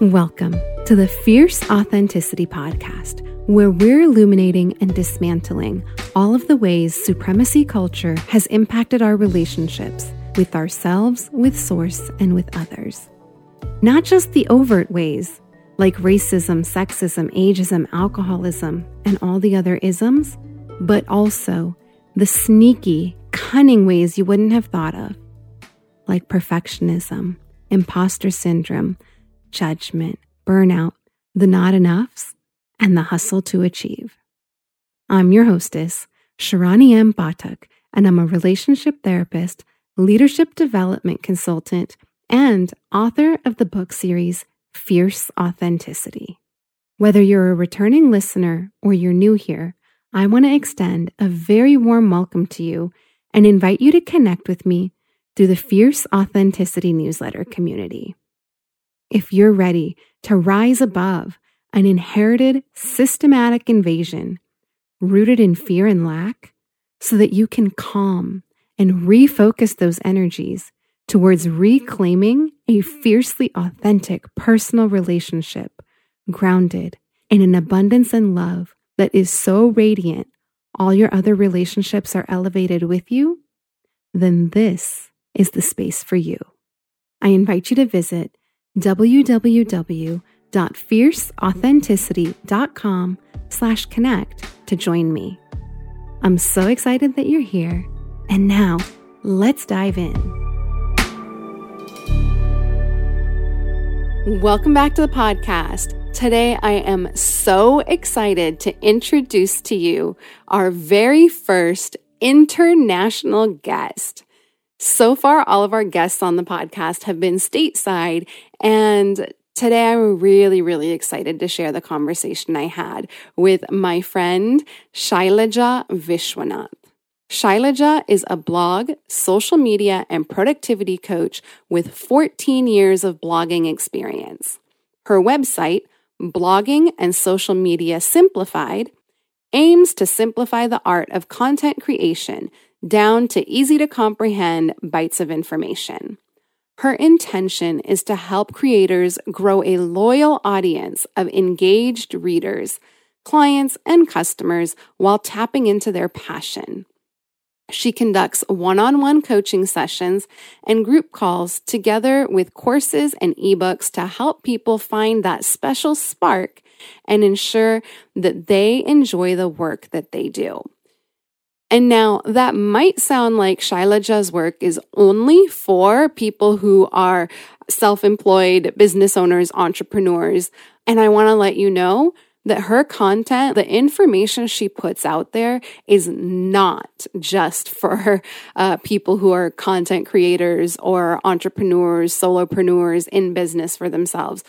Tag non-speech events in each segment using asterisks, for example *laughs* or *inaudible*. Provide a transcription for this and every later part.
Welcome to the Fierce Authenticity Podcast, where we're illuminating and dismantling all of the ways supremacy culture has impacted our relationships with ourselves, with Source, and with others. Not just the overt ways, like racism, sexism, ageism, alcoholism, and all the other isms, but also the sneaky, cunning ways you wouldn't have thought of, like perfectionism, imposter syndrome judgment, burnout, the not enoughs, and the hustle to achieve. I'm your hostess, Shirani M. Pathak, and I'm a relationship therapist, leadership development consultant, and author of the book series Fierce Authenticity. Whether you're a returning listener or you're new here, I want to extend a very warm welcome to you and invite you to connect with me through the Fierce Authenticity newsletter community if you're ready to rise above an inherited systematic invasion rooted in fear and lack so that you can calm and refocus those energies towards reclaiming a fiercely authentic personal relationship grounded in an abundance and love that is so radiant all your other relationships are elevated with you, then this is the space for you. I invite you to visit www.fierceauthenticity.com slash connect to join me. I'm so excited that you're here. And now, let's dive in. Welcome back to the podcast. Today, I am so excited to introduce to you our very first international guest. So far, all of our guests on the podcast have been stateside, and Today, I'm really, really excited to share the conversation I had with my friend Shailaja Vishwanath. Shailaja is a blog, social media, and productivity coach with 14 years of blogging experience. Her website, Blogging and Social Media Simplified, aims to simplify the art of content creation down to easy to comprehend bites of information. Her intention is to help creators grow a loyal audience of engaged readers, clients, and customers while tapping into their passion. She conducts one on one coaching sessions and group calls together with courses and ebooks to help people find that special spark and ensure that they enjoy the work that they do. And now that might sound like Shailaja's work is only for people who are self employed business owners, entrepreneurs. And I want to let you know that her content, the information she puts out there is not just for uh, people who are content creators or entrepreneurs, solopreneurs in business for themselves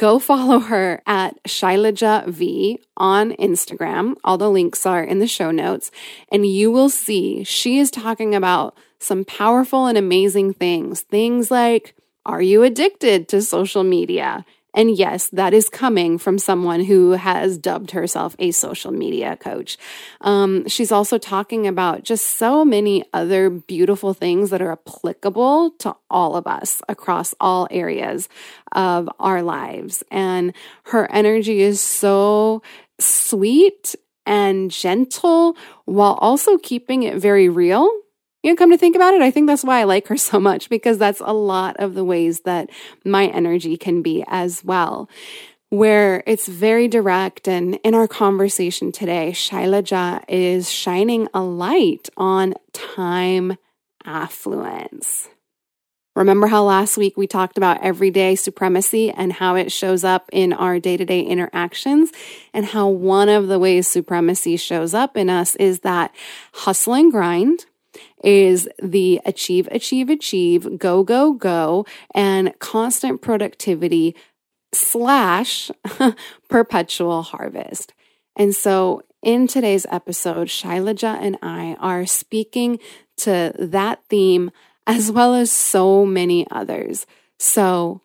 go follow her at Shailaja V on Instagram. All the links are in the show notes, and you will see she is talking about some powerful and amazing things. Things like, are you addicted to social media? And yes, that is coming from someone who has dubbed herself a social media coach. Um, she's also talking about just so many other beautiful things that are applicable to all of us across all areas of our lives. And her energy is so sweet and gentle while also keeping it very real you know, come to think about it, I think that's why I like her *laughs* so much because that's a lot of the ways that my energy can be as well. Where it's very direct, and in our conversation today, Shailaja is shining a light on time affluence. Remember how last week we talked about everyday supremacy and how it shows up in our day to day interactions, and how one of the ways supremacy shows up in us is that hustle and grind, is the achieve, achieve, achieve, go, go, go, and constant productivity slash *laughs* perpetual harvest. And so in today's episode, Shailaja and I are speaking to that theme as well as so many others. So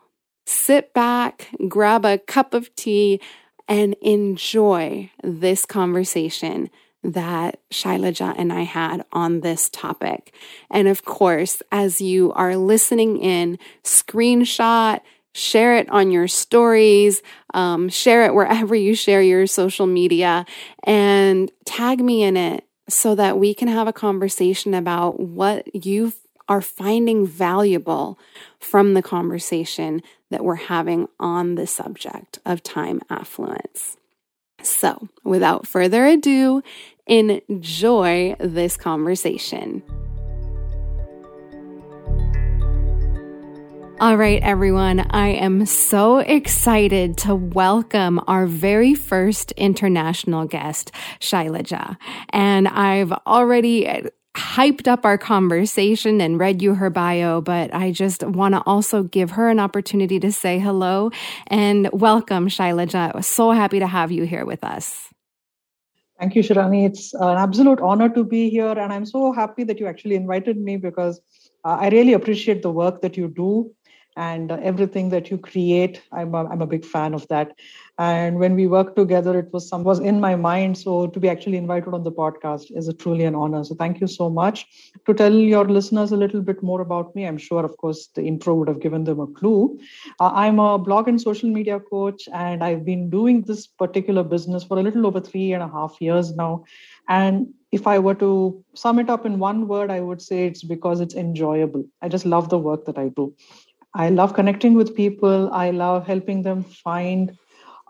sit back, grab a cup of tea, and enjoy this conversation that Shailaja and I had on this topic. And of course, as you are listening in, screenshot, share it on your stories, um, share it wherever you share your social media, and tag me in it so that we can have a conversation about what you are finding valuable from the conversation that we're having on the subject of time affluence. So, without further ado, enjoy this conversation. All right, everyone. I am so excited to welcome our very first international guest, Shailaja. And I've already hyped up our conversation and read you her bio, but I just want to also give her an opportunity to say hello and welcome, Shailaja. So happy to have you here with us. Thank you, Shirani. It's an absolute honor to be here. And I'm so happy that you actually invited me because uh, I really appreciate the work that you do and uh, everything that you create i'm a, I'm a big fan of that. And when we worked together it was some was in my mind so to be actually invited on the podcast is a truly an honor. So thank you so much. To tell your listeners a little bit more about me i'm sure of course the intro would have given them a clue. Uh, i'm a blog and social media coach and i've been doing this particular business for a little over three and a half years now. And if I were to sum it up in one word, I would say it's because it's enjoyable. I just love the work that I do. I love connecting with people. I love helping them find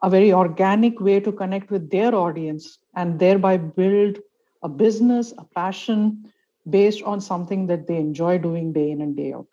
a very organic way to connect with their audience and thereby build a business, a passion based on something that they enjoy doing day in and day out.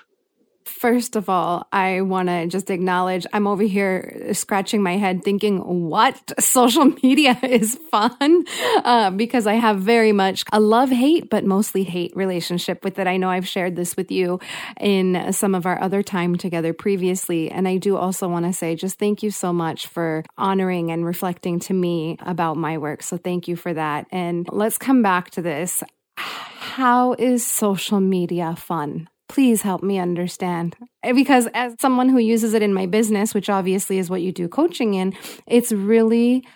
First of all, I want to just acknowledge I'm over here scratching my head thinking, what? Social *laughs* media is fun? Uh, because I have very much a love hate, but mostly hate relationship with it. I know I've shared this with you in some of our other time together previously. And I do also want to say just thank you so much for honoring and reflecting to me about my work. So thank you for that. And let's come back to this. How is social media fun? Please help me understand. Because as someone who uses it in my business, which obviously is what you do coaching in, it's really,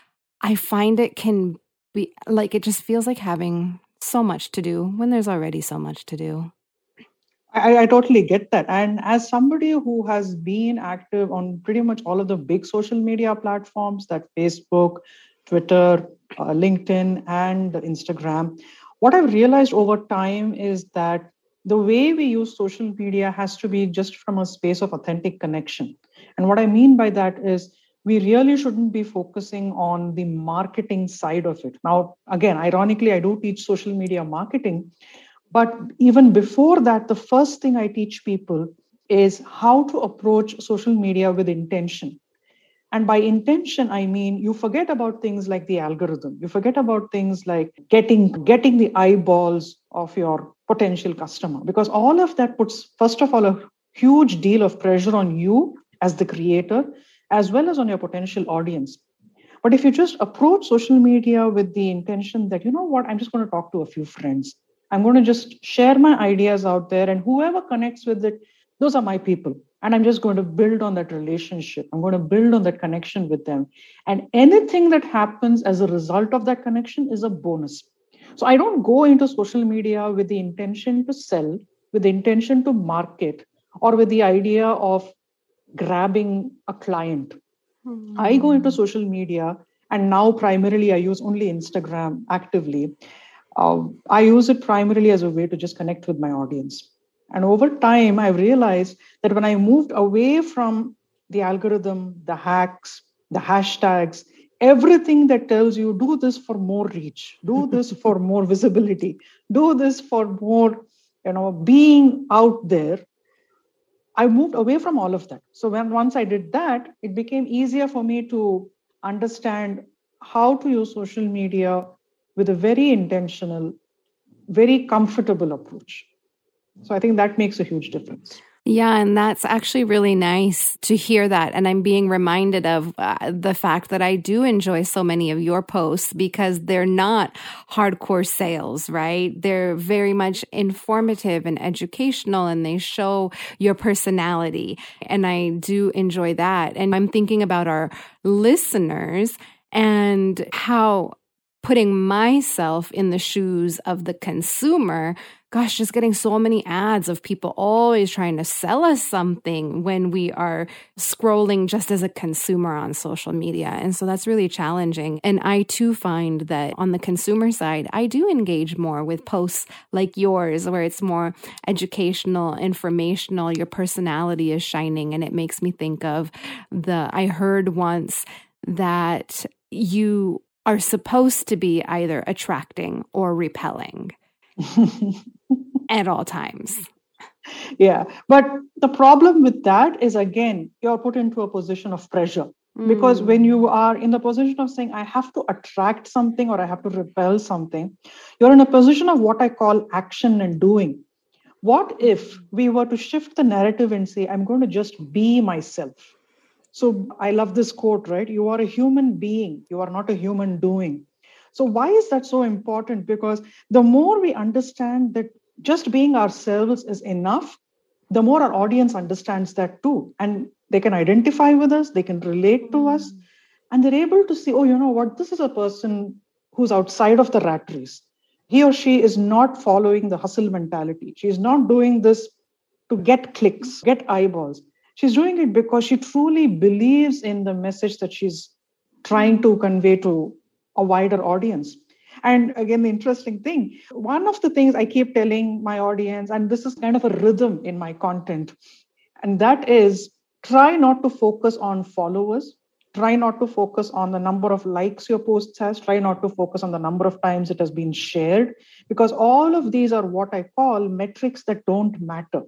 I find it can be like, it just feels like having so much to do when there's already so much to do. I, I, totally get that. And as somebody who has been active on pretty much all of the big social media platforms that Facebook, Twitter, uh, LinkedIn, and Instagram, what I've realized over time is that the way we use social media has to be just from a space of authentic connection. And what I mean by that is we really shouldn't be focusing on the marketing side of it. Now, again, ironically, I do teach social media marketing. But even before that, the first thing I teach people is how to approach social media with intention. And by intention, I mean you forget about things like the algorithm. You forget about things like getting getting the eyeballs of your potential customer. Because all of that puts first of all a huge deal of pressure on you as the creator as well as on your potential audience. But if you just approach social media with the intention that you know what? I'm just going to talk to a few friends. I'm going to just share my ideas out there and whoever connects with it those are my people. And i'm just going to build on that relationship. I'm going to build on that connection with them. And anything that happens as a result of that connection is a bonus so I don't go into social media with the intention to sell, with the intention to market, or with the idea of grabbing a client. Mm-hmm. I go into social media, and now primarily I use only Instagram actively. Uh, I use it primarily as a way to just connect with my audience. And over time, I've realized that when I moved away from the algorithm, the hacks, the hashtags, everything that tells you do this for more reach do *laughs* this for more visibility do this for more you know being out there. I moved away from all of that. So when once i did that it became easier for me to understand how to use social media with a very intentional very comfortable approach. So i think that makes a huge difference yeah, and that's actually really nice to hear that. And I'm being reminded of uh, the fact that I do enjoy so many of your posts because they're not hardcore sales, right? They're very much informative and educational and they show your personality. And I do enjoy that. And I'm thinking about our listeners and how putting myself in the shoes of the consumer gosh, just getting so many ads of people always trying to sell us something when we are scrolling just as a consumer on social media. And so that's really challenging. And I too find that on the consumer side, I do engage more with posts like yours, where it's more educational, informational, your personality is shining. And it makes me think of the, I heard once that you are supposed to be either attracting or repelling *laughs* at all times. Yeah. But the problem with that is, again, you're put into a position of pressure. Mm. Because when you are in the position of saying, I have to attract something or I have to repel something, you're in a position of what I call action and doing. What if we were to shift the narrative and say, I'm going to just be myself? So I love this quote, right? You are a human being, you are not a human doing. So, why is that so important? Because the more we understand that just being ourselves is enough, the more our audience understands that too. And they can identify with us, they can relate to us, mm. and they're able to see, oh, you know what, this is a person who's outside of the rat race. He or she is not following the hustle mentality. She's not doing this to get clicks, get eyeballs. She's doing it because she truly believes in the message that she's trying to convey to a wider audience. And again, the interesting thing, one of the things I keep telling my audience, and this is kind of a rhythm in my content, and that is try not to focus on followers. Try not to focus on the number of likes your post has. Try not to focus on the number of times it has been shared, because all of these are what I call metrics that don't matter.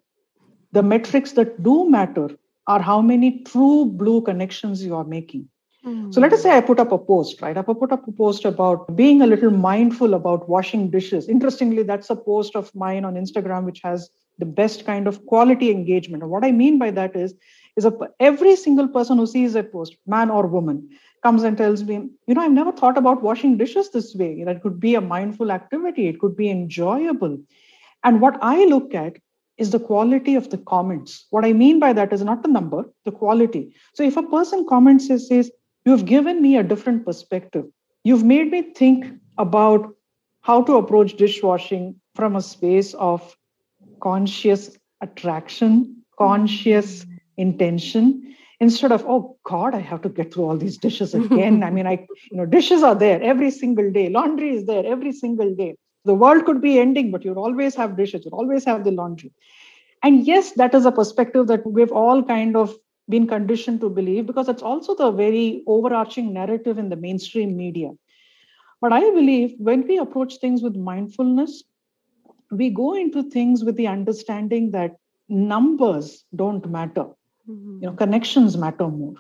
The metrics that do matter are how many true blue connections you are making Hmm. so let us say I put up a post, right? I put up a post about being a little mindful about washing dishes. Interestingly, that's a post of mine on Instagram which has the best kind of quality engagement. And what I mean by that is, is a, every single person who sees that post, man or woman, comes and tells me, you know, I've never thought about washing dishes this way. That could be a mindful activity. It could be enjoyable. And what I look at is the quality of the comments. What I mean by that is not the number, the quality. So if a person comments and says, You've given me a different perspective. You've made me think about how to approach dishwashing from a space of conscious attraction, conscious mm-hmm. intention, instead of, oh God, I have to get through all these dishes again. I mean, I, you know, dishes are there every single day, laundry is there every single day. The world could be ending, but you'll always have dishes, you'll always have the laundry. And yes, that is a perspective that we've all kind of been conditioned to believe because it's also the very overarching narrative in the mainstream media. But I believe when we approach things with mindfulness, we go into things with the understanding that numbers don't matter. Mm-hmm. You know, connections matter more.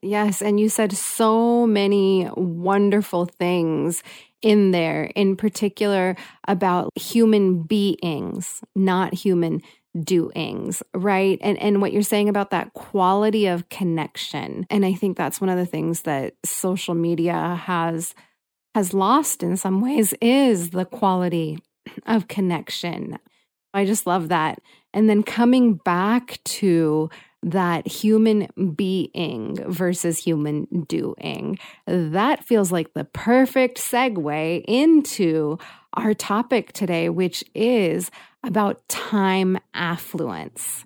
Yes, and you said so many wonderful things in there, in particular about human beings, not human doings, right? And and what you're saying about that quality of connection. And I think that's one of the things that social media has has lost in some ways is the quality of connection. I just love that. And then coming back to that human being versus human doing. That feels like the perfect segue into our topic today, which is about time affluence.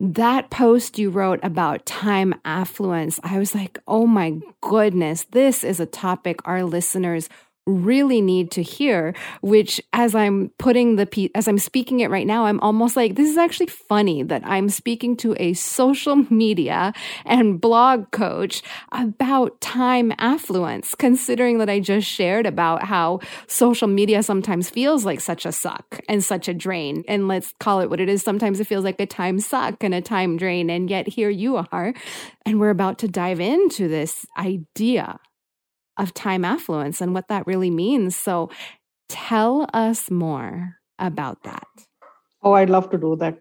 That post you wrote about time affluence, I was like, oh my goodness, this is a topic our listeners really need to hear which as i'm putting the piece as i'm speaking it right now i'm almost like this is actually funny that i'm speaking to a social *laughs* media and blog coach about time affluence considering that i just shared about how social media sometimes feels like such a suck and such a drain. And let's call it what it is sometimes it feels like a time suck and a time drain. And yet here you are and we're about to dive into this idea of time affluence and what that really means. So tell us more about that. Oh, I'd love to do that.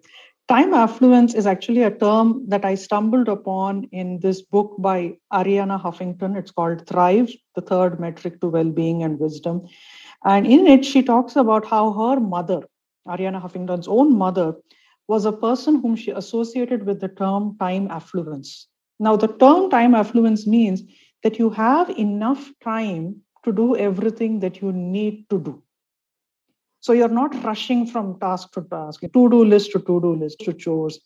Time affluence is actually a term that I stumbled upon in this book by Arianna Huffington. It's called Thrive, the third metric to well being and wisdom. And in it, she talks about how her mother, Arianna Huffington's own mother, was a person whom she associated with the term time affluence. Now, the term time affluence means that you have enough time to do everything that you need to do. So you're not rushing from task to task, to do list to to do list to chores.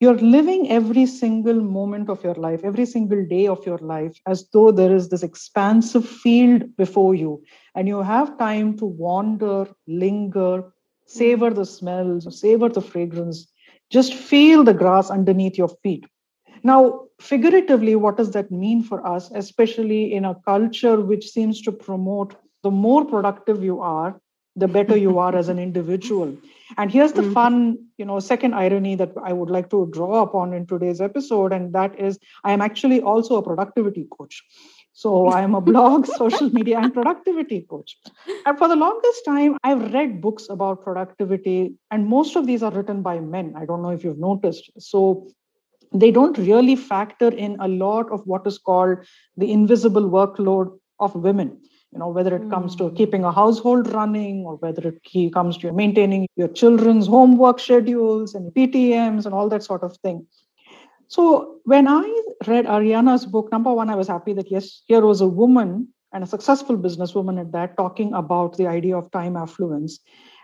You're living every single moment of your life, every single day of your life, as though there is this expansive field before you, and you have time to wander, linger, savor the smells, savor the fragrance, just feel the grass underneath your feet. Now, figuratively, what does that mean for us, especially in a culture which seems to promote the more productive you are, the better you are as an *laughs* individual? And here's the mm-hmm. fun, you know, second irony that I would like to draw upon in today's episode, and that is I am actually also a productivity coach. So I am a blog, *laughs* social media, and productivity coach. And for the longest time, I've read books about productivity, and most of these are written by men. I don't know if you've noticed. So they don't really factor in a lot of what is called the invisible workload of women you know whether it comes to hmm. keeping a household running or whether it comes to maintaining your children's homework schedules and ptms and all that sort of thing so when i read arianna's book number one i was happy that yes here was a woman and a successful businesswoman at that talking about the idea of time affluence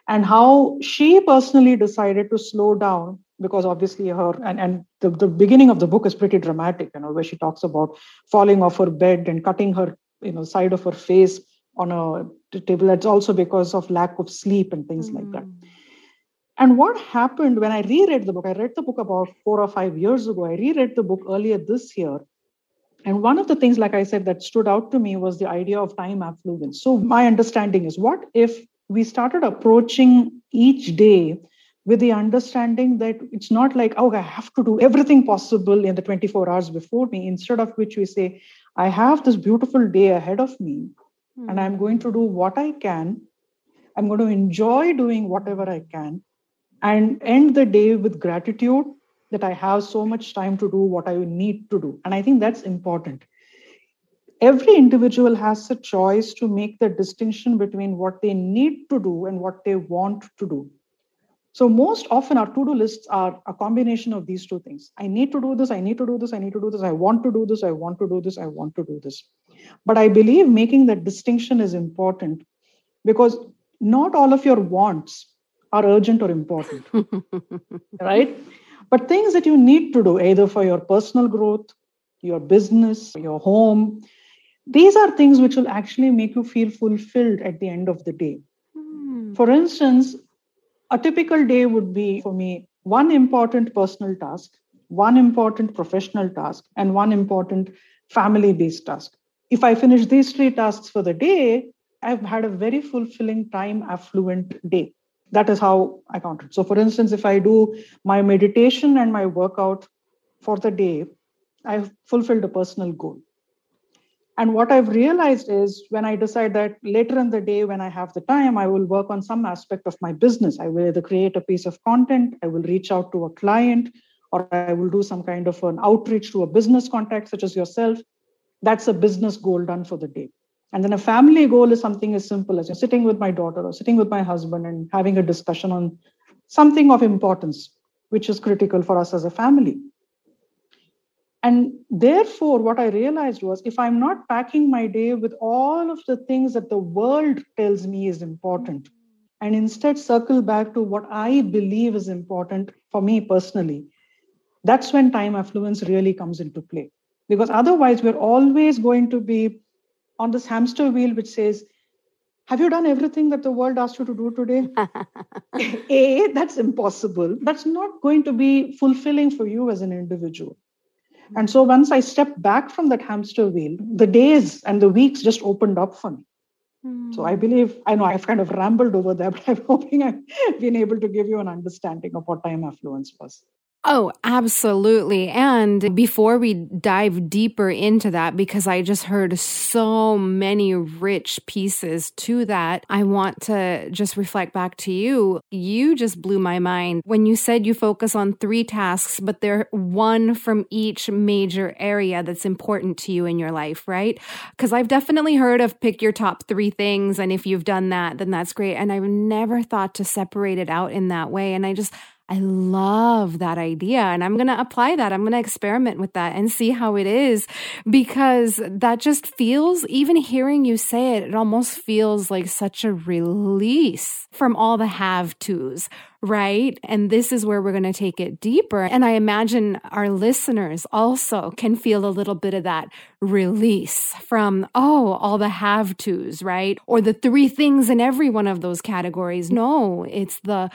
and how she personally decided to slow down because obviously her and, and the, the beginning of the book is pretty dramatic you know where she talks about falling off her bed and cutting her you know side of her face on a table that's also because of lack of sleep and things mm. like that hmm. and what happened when i reread the book i read the book about four or five years ago i reread the book earlier this year and one of the things like i said that stood out to me was the idea of time affluence so my understanding is what if we started approaching each day with the understanding that it's not like, oh, I have to do everything possible in the 24 hours before me, instead of which we say, I have this beautiful day ahead of me, mm-hmm. and I'm going to do what I can. I'm going to enjoy doing whatever I can and end the day with gratitude that I have so much time to do what I need to do. And I think that's important. Every individual has a choice to make the distinction between what they need to do and what they want to do. So most often our to-do lists are a combination of these two things. I need to do this, I need to do this, I need to do this, I want to do this, I want to do this, I want to do this. But I believe making that distinction is important because not all of your wants are urgent or important. *laughs* right? But things that you need to do either for your personal growth, your business, your home, these are things which will actually make you feel fulfilled at the end of the day. Hmm. For instance, a typical day would be for me one important personal task, one important professional task, and one important family based task. If I finish these three tasks for the day, I've had a very fulfilling time affluent day. That is how I count it. So, for instance, if I do my meditation and my workout for the day, I've fulfilled a personal goal. And what I've realized is when I decide that later in the day, when I have the time, I will work on some aspect of my business. I will either create a piece of content, I will reach out to a client, or I will do some kind of an outreach to a business contact, such as yourself. That's a business goal done for the day. And then a family goal is something as simple as sitting with my daughter or sitting with my husband and having a discussion on something of importance, which is critical for us as a family. And therefore, what I realized was if I'm not packing my day with all of the things that the world tells me is important, and instead circle back to what I believe is important for me personally, that's when time affluence really comes into play. Because otherwise, we're always going to be on this hamster wheel which says, have you done everything that the world asked you to do today? *laughs* A, that's impossible. That's not going to be fulfilling for you as an individual. And so once I stepped back from that hamster wheel, the days and the weeks just opened up for me. Mm. So I believe, I know I've kind of rambled over there, *laughs* but I'm hoping I've been able to give you an understanding of what time affluence was. Oh, absolutely. And before we dive deeper into that, because I just heard so many rich pieces to that, I want to just reflect back to you. You just blew my mind when you said you focus on three tasks, but they're one from each major area that's important to you in your life, right? Because I've definitely heard of pick your top three things. And if you've done that, then that's great. And I've never thought to separate it out in that way. And I just, I love that idea. And I'm going to apply that. I'm going to experiment with that and see how it is because that just feels, even hearing you say it, it almost feels like such a release from all the have tos, right? And this is where we're going to take it deeper. And I imagine our listeners also can feel a little bit of that release from, oh, all the have tos, right? Or the three things in every one of those categories. No, it's the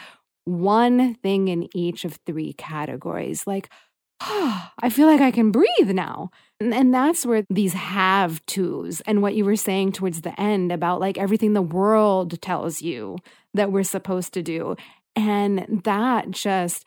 one thing in each of three categories. Like, oh, *sighs* I feel like I can breathe now. And, and that's where these have tos and what you were saying towards the end about like everything the world tells you that we're supposed to do. And that just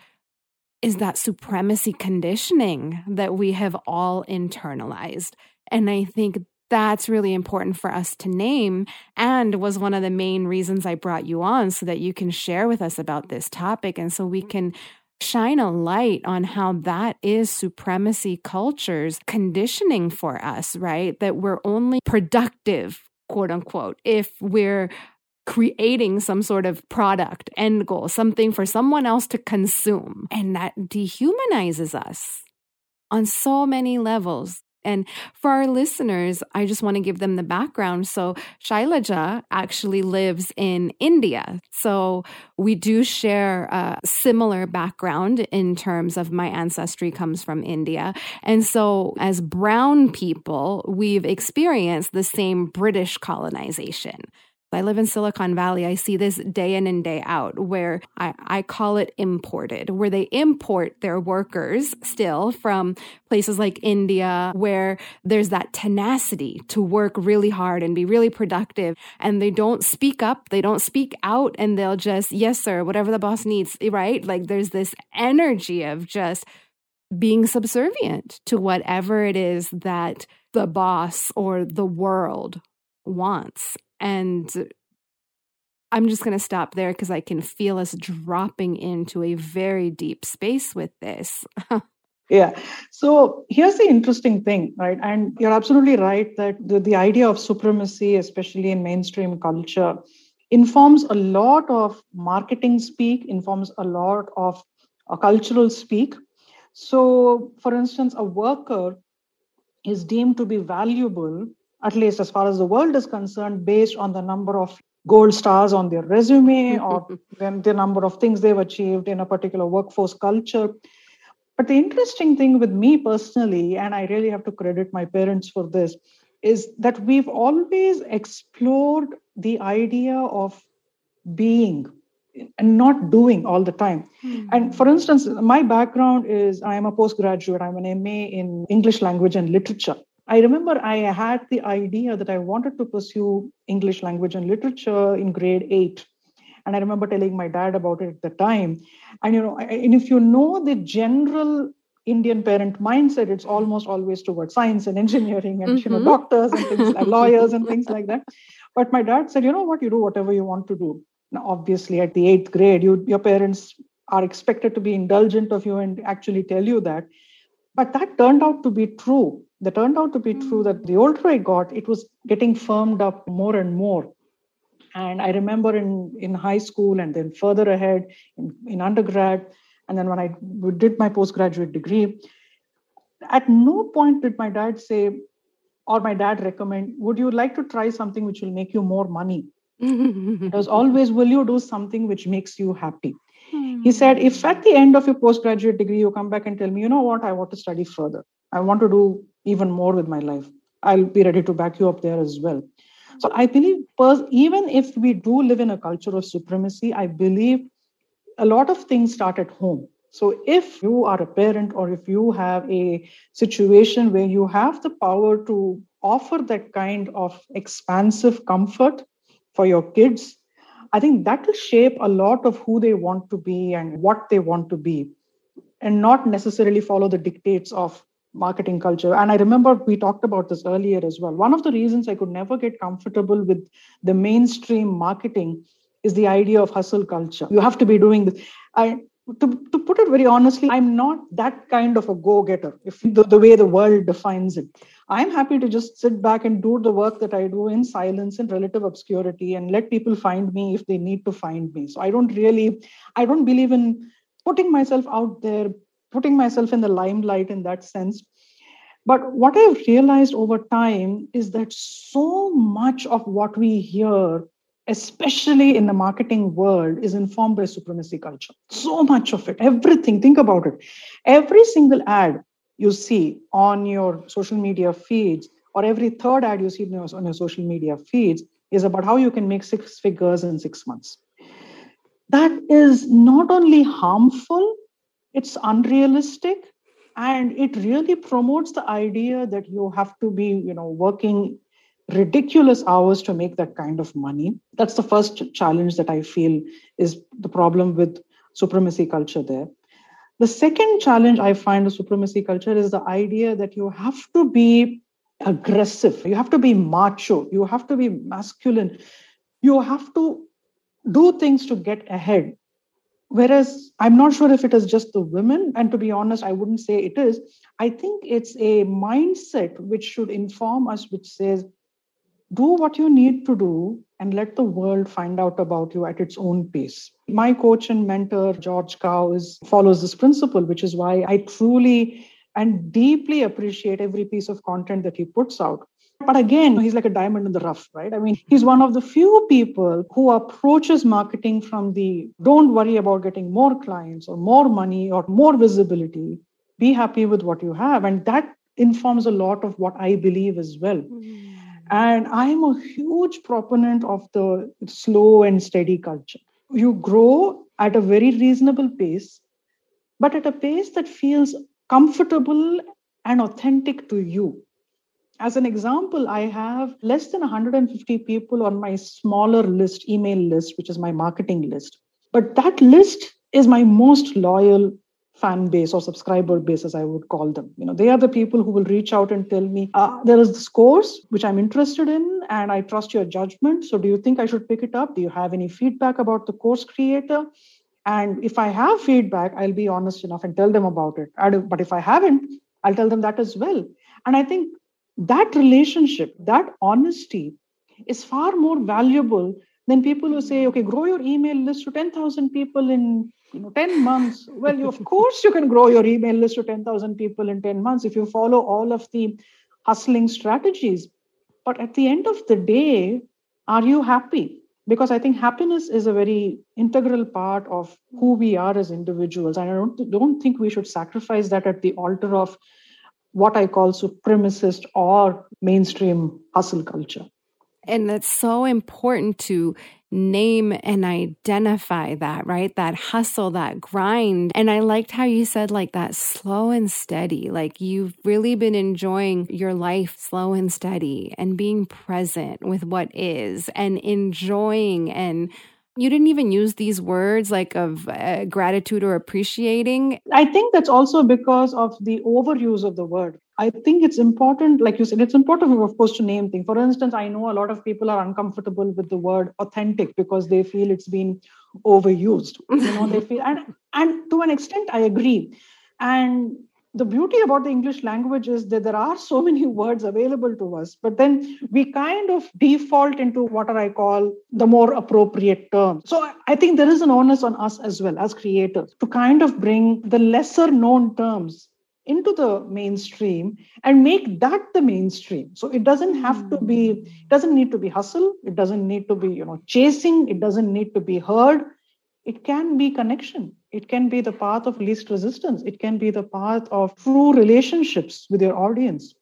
is that supremacy conditioning that we have all internalized. And I think that's really important for us to name and was one of the main reasons I brought you on so that you can share with us about this topic and so we can shine a light on how that is supremacy culture's conditioning for us, right? That we're only productive, quote unquote, if we're creating some sort of product, end goal, something for someone else to consume. And that dehumanizes us on so many levels. And for our listeners, I just want to give them the background. So Shailaja actually lives in India. So we do share a similar background in terms of my ancestry comes from India. And so as brown people, we've experienced the same British colonization. I live in Silicon Valley. I see this day in and day out where I, I call it imported, where they import their workers still from places like India, where there's that tenacity to work really hard and be really productive. And they don't speak up, they don't speak out, and they'll just, yes, sir, whatever the boss needs, right? Like there's this energy of just being subservient to whatever it is that the boss or the world wants. And I'm just going to stop there because I can feel us dropping into a very deep space with this. *laughs* yeah. So here's the interesting thing, right? And you're absolutely right that the, the idea of supremacy, especially in mainstream culture, informs a lot of marketing speak, informs a lot of a cultural speak. So, for instance, a worker is deemed to be valuable at least as far as the world is concerned, based on the number of gold stars on their resume or *laughs* the number of things they've achieved in a particular workforce culture. But the interesting thing with me personally, and I really have to credit my parents for this, is that we've always explored the idea of being and not doing all the time. Mm-hmm. And for instance, my background is I'm a postgraduate, I'm an MA in English language and literature. I remember I had the idea that I wanted to pursue English language and literature in grade eight. And I remember telling my dad about it at the time. And you know, and if you know the general Indian parent mindset, it's almost always towards science and engineering and mm-hmm. you know, mm-hmm. doctors and things like lawyers and things like that. *laughs* But my dad said, you know what, you do whatever you want to do. Now, obviously, at the eighth grade, you your parents are expected to be indulgent of you and actually tell you that. But that turned out to be true that turned out to be true that hmm. the older I got, it was getting firmed up more and more. And I remember in, in high school and then further ahead in, in undergrad, and then when I did my postgraduate degree, at no point did my dad say, or my dad recommend, would you like to try something which will make you more money? *laughs* it was always, will you do something which makes you happy? Hmm. He said, if at the end of your postgraduate degree you come back and tell me, you know what, I want to study further, I want to do even more with my life, I'll be ready to back you up there as well. So I believe, even if we do live in a culture of supremacy, I believe a lot of things start at home. So if you are a parent or if you have a situation where you have the power to offer that kind of expansive comfort for your kids, I think that will shape a lot of who they want to be and what they want to be, and not necessarily follow the dictates of marketing culture. And I remember we talked about this earlier as well. One of the reasons I could never get comfortable with the mainstream marketing is the idea of hustle culture. You have to be doing this. I to, to put it very honestly, I'm not that kind of a go-getter, if the, the way the world defines it. I'm happy to just sit back and do the work that I do in silence and relative obscurity and let people find me if they need to find me. So I don't really, I don't believe in putting myself out there, putting myself in the limelight in that sense. But what I've realized over time is that so much of what we hear, especially in the marketing world, is informed by supremacy culture. So much of it, everything, think about it. Every single ad you see on your social media feeds, or every third ad you see on your, social media feeds, is about how you can make six figures in six months. That is not only harmful, it's unrealistic, and it really promotes the idea that you have to be, you know, working ridiculous hours to make that kind of money. That's the first challenge that I feel is the problem with supremacy culture there. The second challenge I find with supremacy culture is the idea that you have to be aggressive, you have to be macho, you have to be masculine, you have to do things to get ahead. Whereas I'm not sure if it is just the women, and to be honest, I wouldn't say it is. I think it's a mindset which should inform us, which says, do what you need to do and let the world find out about you at its own pace. My coach and mentor, George Kao, is, follows this principle, which is why I truly and deeply appreciate every piece of content that he puts out. But again, he's like a diamond in the rough, right? I mean, he's one of the few people who approaches marketing from the don't worry about getting more clients or more money or more visibility. Be happy with what you have. And that informs a lot of what I believe as well. Mm. And I'm a huge proponent of the slow and steady culture. You grow at a very reasonable pace, but at a pace that feels comfortable and authentic to you. As an example, I have less than 150 people on my smaller list, email list, which is my marketing list. But that list is my most loyal fan base or subscriber base, as I would call them. You know, they are the people who will reach out and tell me, uh, there is this course which I'm interested in, and I trust your judgment. So, do you think I should pick it up? Do you have any feedback about the course creator? And if I have feedback, I'll be honest enough and tell them about it. But if I haven't, I'll tell them that as well. And I think that relationship, that honesty is far more valuable than people who say, okay, grow your email list to 10,000 people in you know 10 months. Well, you, of *laughs* course you can grow your email list to 10,000 people in 10 months if you follow all of the hustling strategies. But at the end of the day, are you happy? because i think happiness is a very integral part of who we are as individuals and i don't, don't think we should sacrifice that at the altar of what i call supremacist or mainstream hustle culture and it's so important to name and identify that, right? That hustle, that grind. And I liked how you said like that slow and steady. Like you've really been enjoying your life slow and steady and being present with what is and enjoying and you didn't even use these words like of uh, gratitude or appreciating. I think that's also because of the overuse of the word. I think it's important, like you said, it's important, of course, to name things. For instance, I know a lot of people are uncomfortable with the word authentic because they feel it's been overused. You know, they feel, and and to an extent, I agree. And the beauty about the English language is that there are so many words available to us, but then we kind of default into what I call the more appropriate term. So I think there is an onus on us as well as creators to kind of bring the lesser known terms into the mainstream and make that the mainstream. So it doesn't have to be hmm. it doesn't need to be hustle it doesn't need to be you know chasing it doesn't need to be heard. It can be connection it can be the path of least resistance. It can be the path of true relationships with your audience.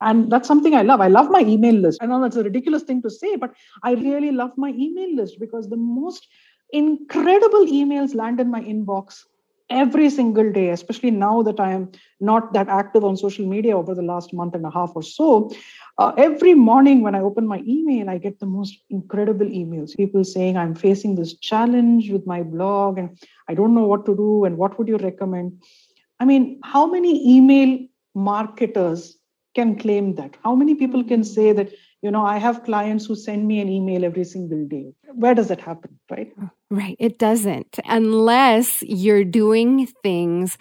And that's something i love. I love my email list. I know that's a ridiculous thing to say but i really love my email list because the most incredible emails land in my inbox every single day, especially now that I am not that active on social media over the last month and a half or so. Uh, every morning when I open my email, I get the most incredible emails. People saying, I'm facing this challenge with my blog and I don't know what to do and what would you recommend? I mean, how many email marketers can claim that? How many people can say that, you know, I have clients who send me an email every single day? Where does that happen, right? Right. It doesn't, unless you're doing things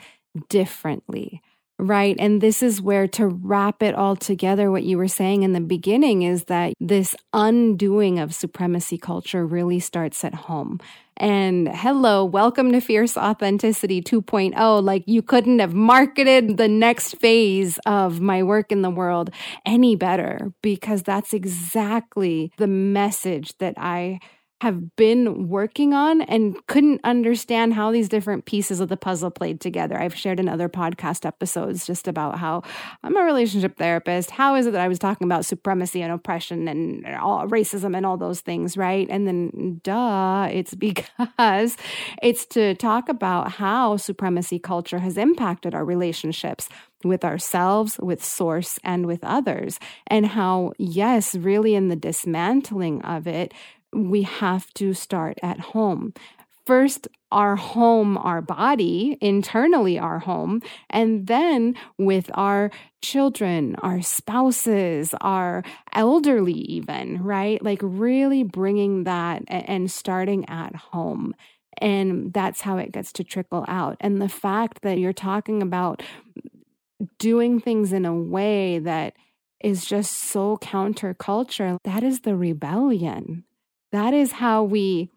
differently right? And this is where to wrap it all together, what you were saying in the beginning is that this undoing of supremacy culture really starts at home. And hello, welcome to Fierce Authenticity 2.0. Like you couldn't have marketed the next phase of my work in the world any better because that's exactly the message that I have been working on and couldn't understand how these different pieces of the puzzle played together. I've shared in other podcast episodes just about how I'm a relationship therapist. How is it that I was talking about supremacy and oppression and all racism and all those things, right? And then duh, it's *laughs* because it's to talk about how supremacy culture has impacted our relationships with ourselves, with source, and with others. And how, yes, really in the dismantling of it, we have to start at home. First, our home, our body, internally our home, and then with our children, our spouses, our elderly, even, right? Like really bringing that and starting at home. And that's how it gets to trickle out. And the fact that you're talking about doing things in a way that is just so counterculture, that is the rebellion that is how we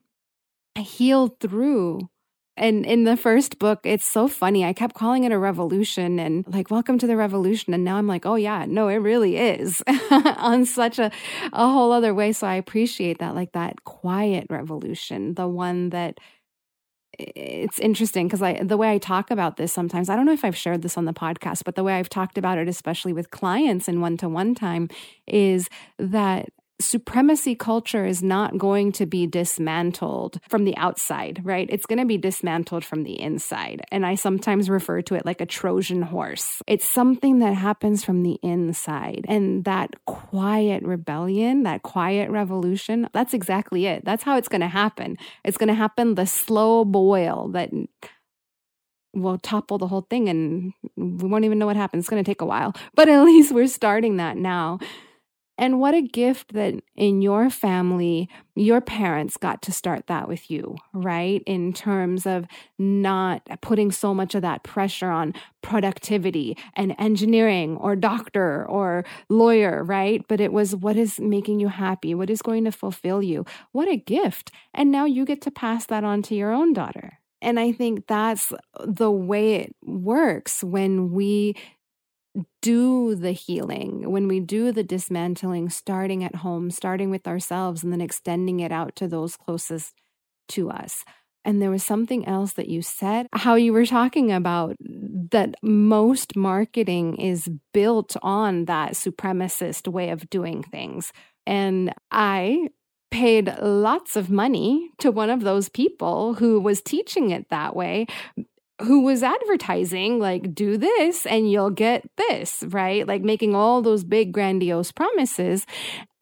heal through. And in the first book, it's so funny. I kept calling it a revolution and like, welcome to the revolution. And now I'm like, oh, yeah, no, it really is *laughs* on such a, a whole other way. So I appreciate that, like that quiet revolution, the one that it's interesting because I the way I talk about this sometimes I don't know if I've shared this on the podcast but the way I've talked about it especially with clients in one to one time is that supremacy culture is not going to be dismantled from the outside, right? It's going to be dismantled from the inside. And I sometimes refer to it like a Trojan horse. It's something that happens from the inside. And that quiet rebellion, that quiet revolution, that's exactly it. That's how it's going to happen. It's going to happen the slow boil that will topple the whole thing and we won't even know what happens. It's going to take a while, but at *laughs* least we're starting that now. And what a gift that in your family, your parents got to start that with you, right? In terms of not putting so much of that pressure on productivity and engineering or doctor or lawyer, right? But it was what is making you happy? What is going to fulfill you? What a gift. And now you get to pass that on to your own daughter. And I think that's the way it works when we do the healing, when we do the dismantling, starting at home, starting with ourselves, and then extending it out to those closest to us. And there was something else that you said, how you were talking about that most marketing is built on that supremacist way of doing things. And I paid lots of money to one of those people who was teaching it that way who was advertising like do this and you'll get this right? Like making all those big grandiose promises.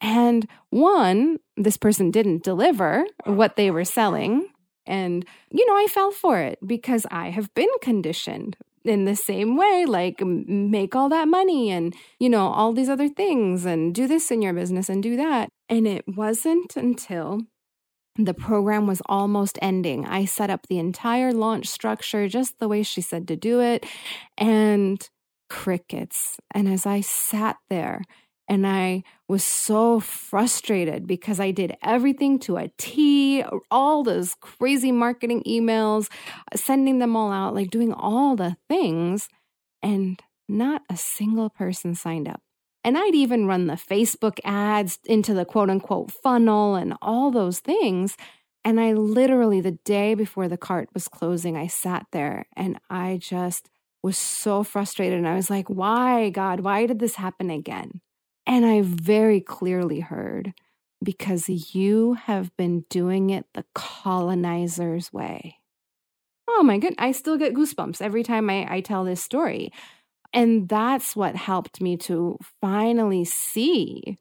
And one this person didn't deliver what they were selling. And you know i fell for it because i have been conditioned in the same way like make all that money and you know all these other things and do this in your business and do that. And it wasn't until the program was almost ending. I set up the entire launch structure just the way she said to do it, and crickets. And as I sat there, and I was so frustrated because I did everything to a T, all those crazy marketing emails, sending them all out, like doing all the things. And not a single person signed up. And I'd even run the Facebook ads into the quote unquote funnel and all those things. And I literally, the day before the cart was closing, I sat there and I just was so frustrated. And I was like, why, God, why did this happen again? And I very clearly heard because you have been doing it the colonizer's way. Oh my goodness, I still get goosebumps every time I, I tell this story and that's what helped me to finally see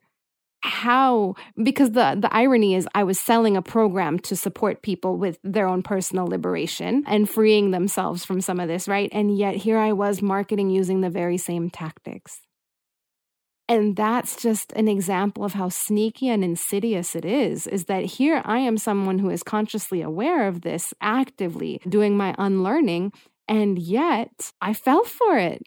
how because the the irony is I was selling a program to support people with their own personal liberation and freeing themselves from some of this, right? And yet here I was marketing using the very same tactics. And that's just an example of how sneaky and insidious it is is that here I am someone who is consciously aware of this, actively doing my unlearning, and yet I fell for it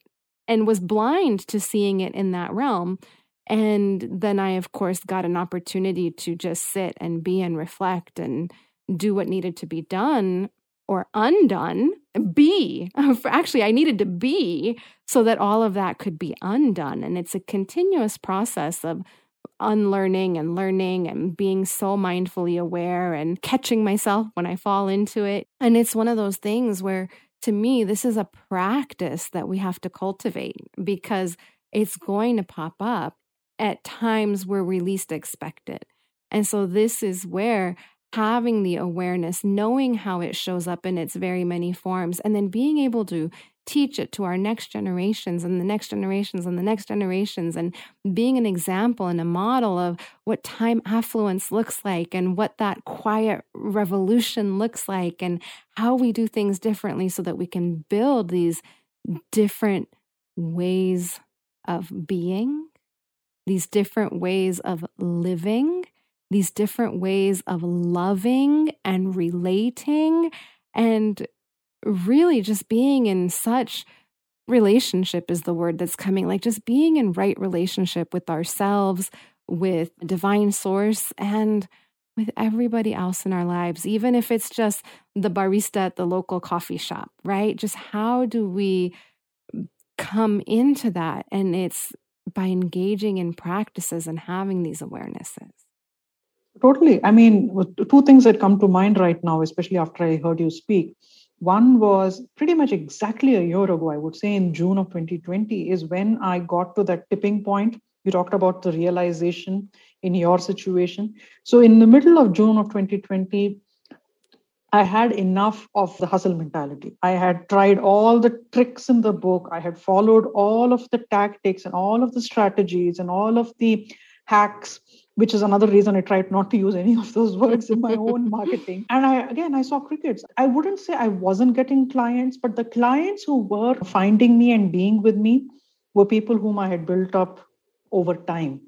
and was blind to seeing it in that realm. And then I, of course, got an opportunity to just sit and be and reflect and do what needed to be done or undone. Be, *laughs* actually, I needed to be so that all of that could be undone. And it's a continuous process of unlearning and learning and being so mindfully aware and catching myself when I fall into it. And it's one of those things where, to me, this is a practice that we have to cultivate because it's going to pop up at times where we least expect it. And so, this is where having the awareness, knowing how it shows up in its very many forms, and then being able to teach it to our next generations and the next generations and the next generations, and being an example and a model of what time affluence looks like and what that quiet revolution looks like, and how we do things differently so that we can build these different ways of being these different ways of living, these different ways of loving and relating, and really just being in such relationship is the word that's coming like just being in right relationship with ourselves, with divine source, and with everybody else in our lives, even if it's just the barista at the local coffee shop, right? Just how do we come into that? And it's by engaging in practices and having these awarenesses? Totally. I mean, two things that come to mind right now, especially after I heard you speak. One was pretty much exactly a year ago, I would say in June of 2020, is when I got to that tipping point. You talked about the realization in your situation. So, in the middle of June of 2020, I had enough of the hustle mentality. I had tried all the tricks in the book. I had followed all of the tactics and all of the strategies and all of the hacks, which is another reason I tried not to use any of those *laughs* words in my own marketing. And I, again, I saw crickets. I wouldn't say I wasn't getting clients, but the clients who were finding me and being with me were people whom I had built up over time,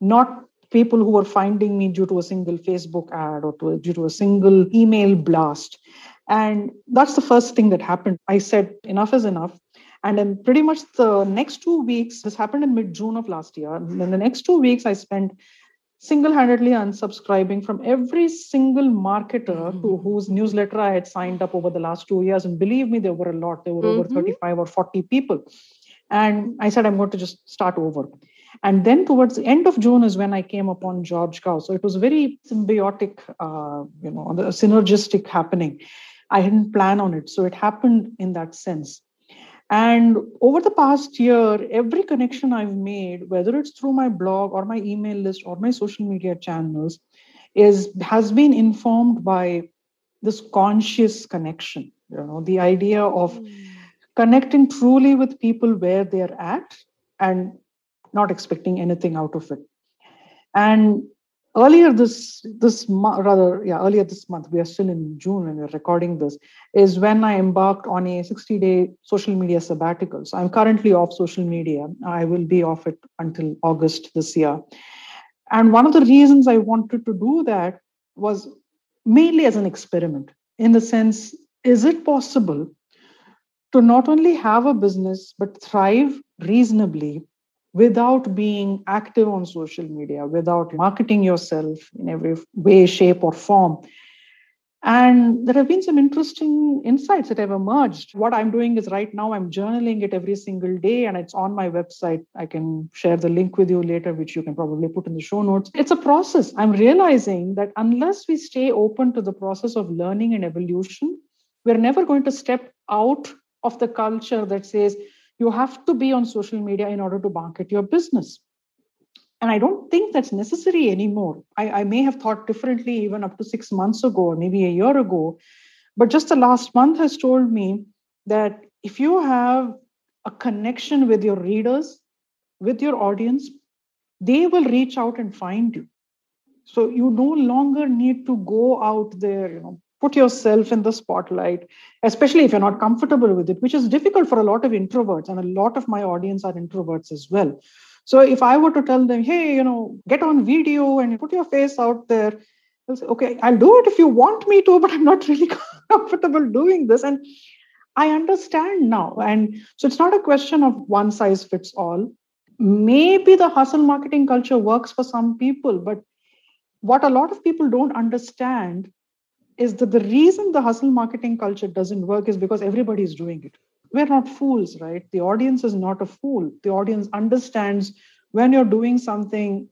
not people who were finding me due to a single Facebook ad or to, due to a single email blast. And that's the first thing that happened. I said, enough is enough. And then pretty much the next two weeks, this happened in mid June of last year. And in the next two weeks, I spent single-handedly unsubscribing from every single marketer mm-hmm. to whose newsletter I had signed up over the last two years. And believe me, there were a lot. There were mm-hmm. over 35 or 40 people. And I said, I'm going to just start over. And then towards the end of June is when I came upon George Kao. So it was very symbiotic, uh, you know, synergistic happening. I didn't plan on it. So it happened in that sense. And over the past year, every connection I've made, whether it's through my blog or my email list or my social media channels, is has been informed by this conscious connection. You know, the idea of mm. connecting truly with people where they're at and not expecting anything out of it. And earlier this this rather yeah earlier this month we are still in June when we're recording this is when I embarked on a 60 day social media sabbatical. So I'm currently off social media. I will be off it until August this year. And one of the reasons I wanted to do that was mainly as an experiment in the sense is it possible to not only have a business but thrive reasonably without being active on social media, without marketing yourself in every way, shape, or form. And there have been some interesting insights that have emerged. What I'm doing is right now, I'm journaling it every single day, and it's on my website. I can share the link with you later, which you can probably put in the show notes. It's a process. I'm realizing that unless we stay open to the process of learning and evolution, we're never going to step out of the culture that says, you have to be on social media in order to market your business. And I don't think that's necessary anymore. I, I may have thought differently even up to six months ago or maybe a year ago. But just the last month has told me that if you have a connection with your readers, with your audience, they will reach out and find you. So you no longer need to go out there, you know, put yourself in the spotlight, especially if you're not comfortable with it, which is difficult for a lot of introverts. And a lot of my audience are introverts as well. So if I were to tell them, hey, you know, get on video and put your face out there, they'll say, okay, I'll do it if you want me to, but I'm not really *laughs* comfortable doing this. And I understand now. And so it's not a question of one size fits all. Maybe the hustle marketing culture works for some people, but what a lot of people don't understand is that the reason the hustle marketing culture doesn't work is because everybody is doing it. We're not fools, right? The audience is not a fool. The audience understands when you're doing something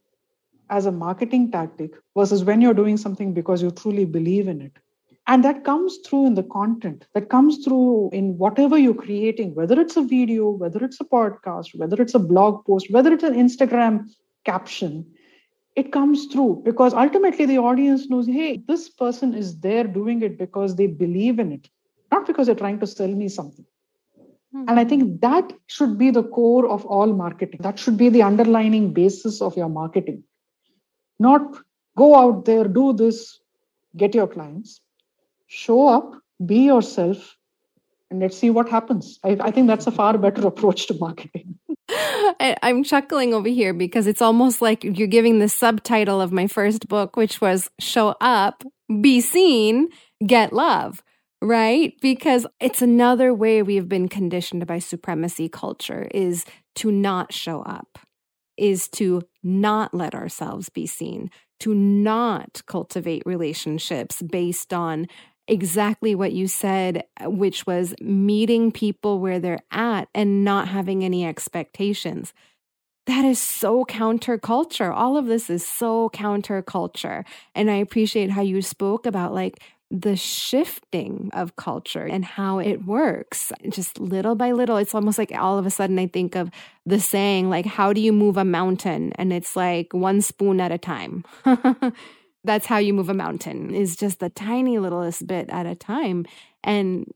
as a marketing tactic versus when you're doing something because you truly believe in it. And that comes through in the content, that comes through in whatever you're creating, whether it's a video, whether it's a podcast, whether it's a blog post, whether it's an Instagram caption it comes through because ultimately the audience knows hey this person is there doing it because they believe in it not because they're trying to sell me something. Mm-hmm. and i think that should be the core of all marketing. That should be the underlining basis of your marketing. Not go out there do this get your clients show up be yourself and let's see what happens. I, I think that's a far better *laughs* approach to marketing I'm chuckling over here because it's almost like you're giving the subtitle of my first book, which was Show Up, Be Seen, Get Love, right? Because it's another way we've been conditioned by supremacy culture is to not show up, is to not let ourselves be seen, to not cultivate relationships based on exactly what you said, uh, which was meeting people where they're at and not having any expectations. That is so counterculture. All of this is so counterculture. And I appreciate how you spoke about like the shifting of culture and how it works just little by little. It's almost like all of a sudden I think of the saying, like, how do you move a mountain? And it's like one spoon at a time. *laughs* that's how you move a mountain is just the tiny littlest bit at a time. And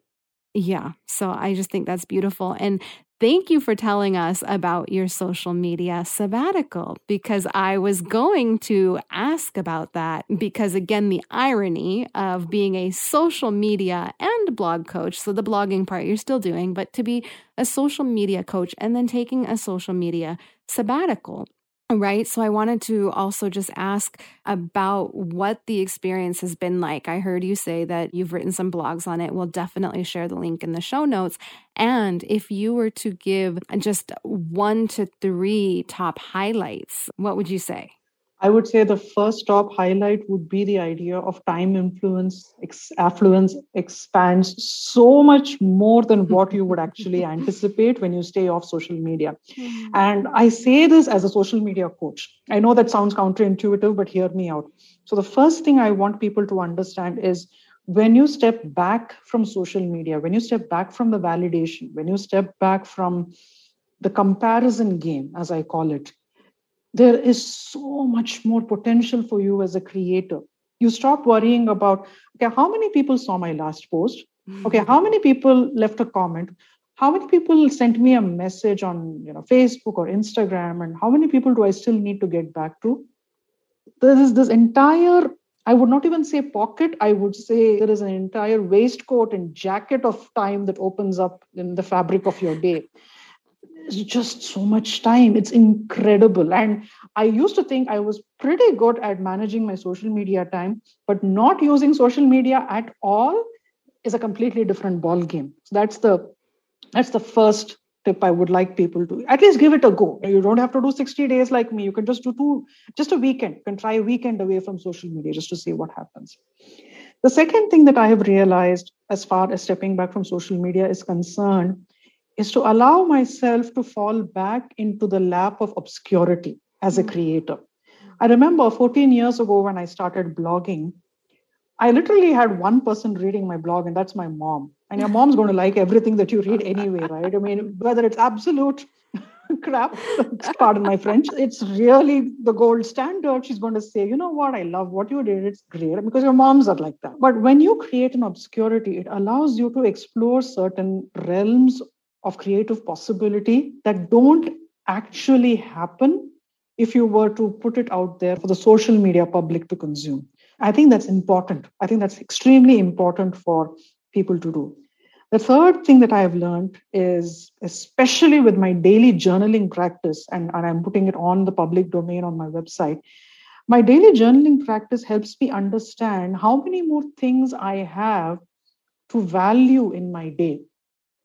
yeah so i just think that's beautiful. And thank you for telling us about your social media sabbatical because i was going to ask about that because again the irony of being a social media and blog coach so the blogging part you're still doing but to be a social media coach and then taking a social media sabbatical Right. So I wanted to also just ask about what the experience has been like. I heard you say that you've written some blogs on it. We'll definitely share the link in the show notes. And if you were to give just one to three top highlights, what would you say? I would say the first top highlight would be the idea of time influence, ex- affluence expands so much more than *laughs* what you would actually anticipate when you stay off social media. Mm-hmm. And I say this as a social media coach. I know that sounds counterintuitive, but hear me out. So, the first thing I want people to understand is when you step back from social media, when you step back from the validation, when you step back from the comparison game, as I call it, there is so much more potential for you as a creator. You stop worrying about, okay, how many people saw my last post? Okay, how many people left a comment? How many people sent me a message on you know Facebook or Instagram? And how many people do I still need to get back to? There is this entire I would not even say pocket. I would say there is an entire waistcoat and jacket of time that opens up in the fabric of your day just so much time. It's incredible. And I used to think I was pretty good at managing my social media time, but not using social media at all is a completely different ball game. So that's the that's the first tip I would like people to at least give it a go. You don't have to do 60 days like me. You can just do two, just a weekend. You can try a weekend away from social media just to see what happens. The second thing that I have realized as far as stepping back from social media is concerned is to allow myself to fall back into the lap of obscurity as a hmm. creator. I remember 14 years ago when I started blogging, I literally had one person reading my blog, and that's my mom. And your mom's going to like everything that you read anyway, *laughs* right? I mean, whether it's absolute *laughs* crap, pardon my French, it's really the gold standard. She's going to say, you know what, I love what you did, it's great, because your moms are like that. But when you create an obscurity, it allows you to explore certain realms of creative possibility that don't actually happen if you were to put it out there for the social media public to consume. I think that's important. I think that's extremely important for people to do. The third thing that I have learned is, especially with my daily journaling practice, and, and I'm putting it on the public domain on my website, my daily journaling practice helps me understand how many more things I have to value in my day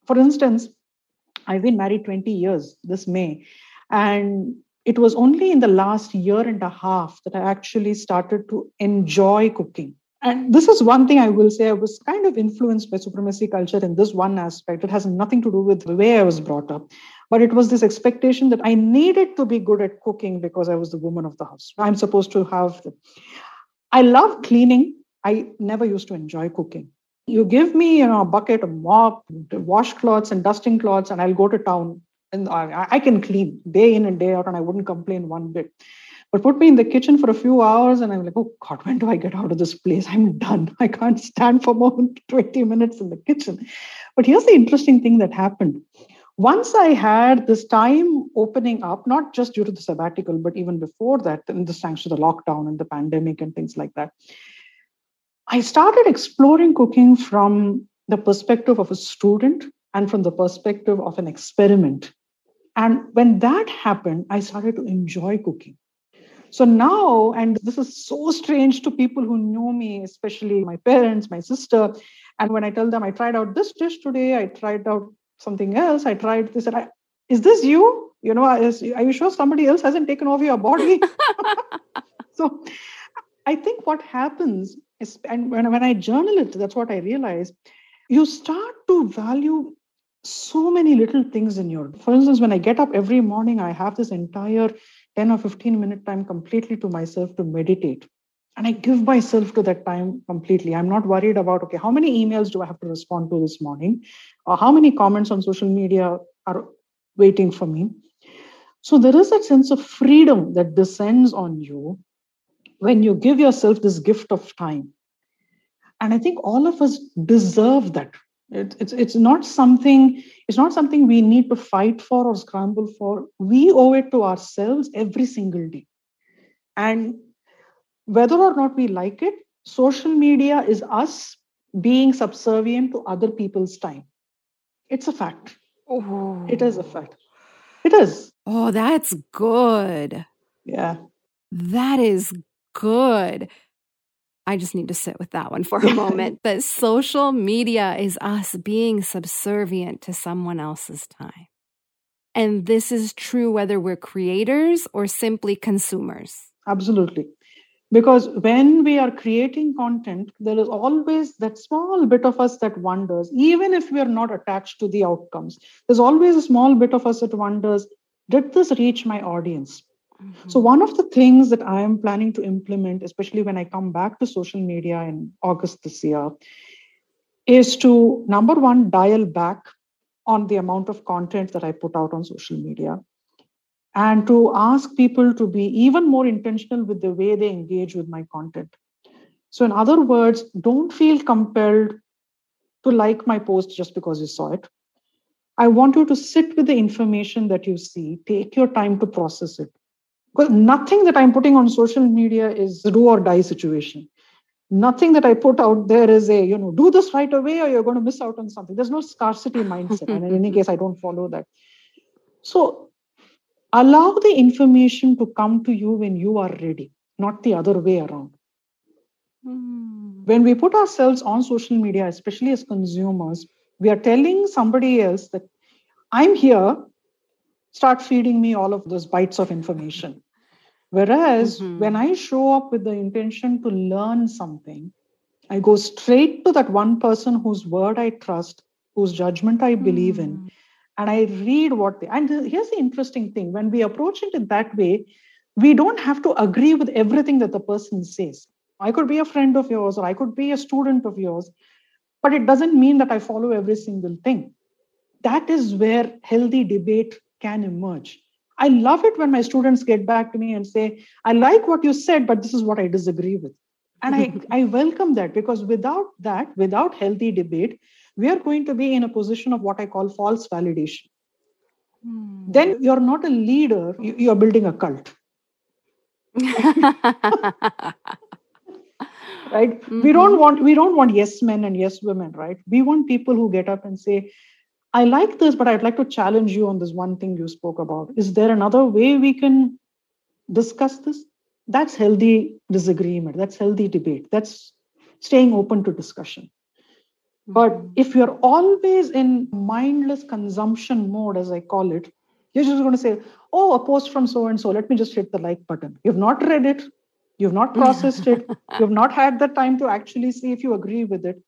For instance, I've been married 20 years this May, and it was only in the last year and a half that I actually started to enjoy cooking. And this is one thing I will say I was kind of influenced by supremacy culture in this one aspect. It has nothing to do with the way I was brought up, but it was this expectation that I needed to be good at cooking because I was the woman of the house. I'm supposed to have. The... I love cleaning. I never used to enjoy cooking. You give me, you know, a bucket, a mop, washcloths and dusting cloths, and I'll go to town and I, I can clean day in and day out, and I wouldn't complain one bit. But put me in the kitchen for a few hours, and I'm like, oh God, when do I get out of this place? I'm done. *laughs* I can't stand for more than 20 minutes in the kitchen. But here's the interesting thing that happened. Once I had this time opening up, not just due to the sabbatical, but even before that, and this thanks to the lockdown and the pandemic and things like that, I started exploring cooking from the perspective of a student and from the perspective of an experiment. And when that happened, I started to enjoy cooking. So now, and this is so strange to people who know me, especially my parents, my sister. And when I tell them I tried out this dish today, I tried out something else, I tried this, and I, is this you? You know, is, are you sure somebody else hasn't taken over your body? *laughs* so I think what happens and when, when I journal it, that's what I realize, you start to value so many little things in your for instance when i get up every morning i have this entire 10 or 15 minute time completely to myself to meditate. And i give myself to that time completely. I'm not worried about okay how many emails do i have to respond to this morning? Or how many comments on social media are waiting for me? So there is a sense of freedom that descends on you when you give yourself this gift of time and i think all of us deserve that it, it's it's not something it's not something we need to fight for or scramble for. We owe it to ourselves every single day. And whether or not we like it, social media is us being subservient to other people's time. It's a fact. Oh. It is a fact. It is. Oh, that's good. Yeah. That is good. I just need to sit with that one for a *laughs* moment. That social media is us being subservient to someone else's time. And this is true whether we're creators or simply consumers. Absolutely. Because when we are creating content, there is always that small bit of us that wonders, even if we are not attached to the outcomes, there's always a small bit of us that wonders, did this reach my audience? So, mm-hmm. one of the things that I am planning to implement, especially when I come back to social media in August this year, is to number one, dial back on the amount of content that I put out on social media and to ask people to be even more intentional with the way they engage with my content. So, in other words, don't feel compelled to like my post just because you saw it. I want you to sit with the information that you see, take your time to process it because nothing that I'm putting on social media is do or die situation. Nothing that I put out there is a, you know, do this right away or you're going to miss out on something. There's no scarcity mindset. and in any *laughs* case, I don't follow that. So allow the information to come to you when you are ready, not the other way around. Mm. When we put ourselves on social media, especially as consumers, we are telling somebody else that I'm here start feeding me all of those bites of information. Whereas mm-hmm. when I show up with the intention to learn something, I go straight to that one person whose word I trust, whose judgment I believe mm-hmm. in, and I read what they. And here's the interesting thing when we approach it in that way, we don't have to agree with everything that the person says. I could be a friend of yours or I could be a student of yours, but it doesn't mean that I follow every single thing. That is where healthy debate can emerge. I love it when my students get back to me and say, I like what you said, but this is what I disagree with. And I, *laughs* I welcome that because without that, without healthy debate, we are going to be in a position of what I call false validation. Hmm. Then you're not a leader, you're building a cult. *laughs* right mm-hmm. we don't want we don't want yes men and yes women right we want people who get up and say I like this, but I'd like to challenge you on this one thing you spoke about. Is there another way we can discuss this? That's healthy disagreement. That's healthy debate. That's staying open to discussion. But mm-hmm. if you're always in mindless consumption mode, as I call it, you're just going to say, oh, a post from so and so, let me just hit the like button. You've not read it, you've not processed it, *laughs* you've not had the time to actually see if you agree with it.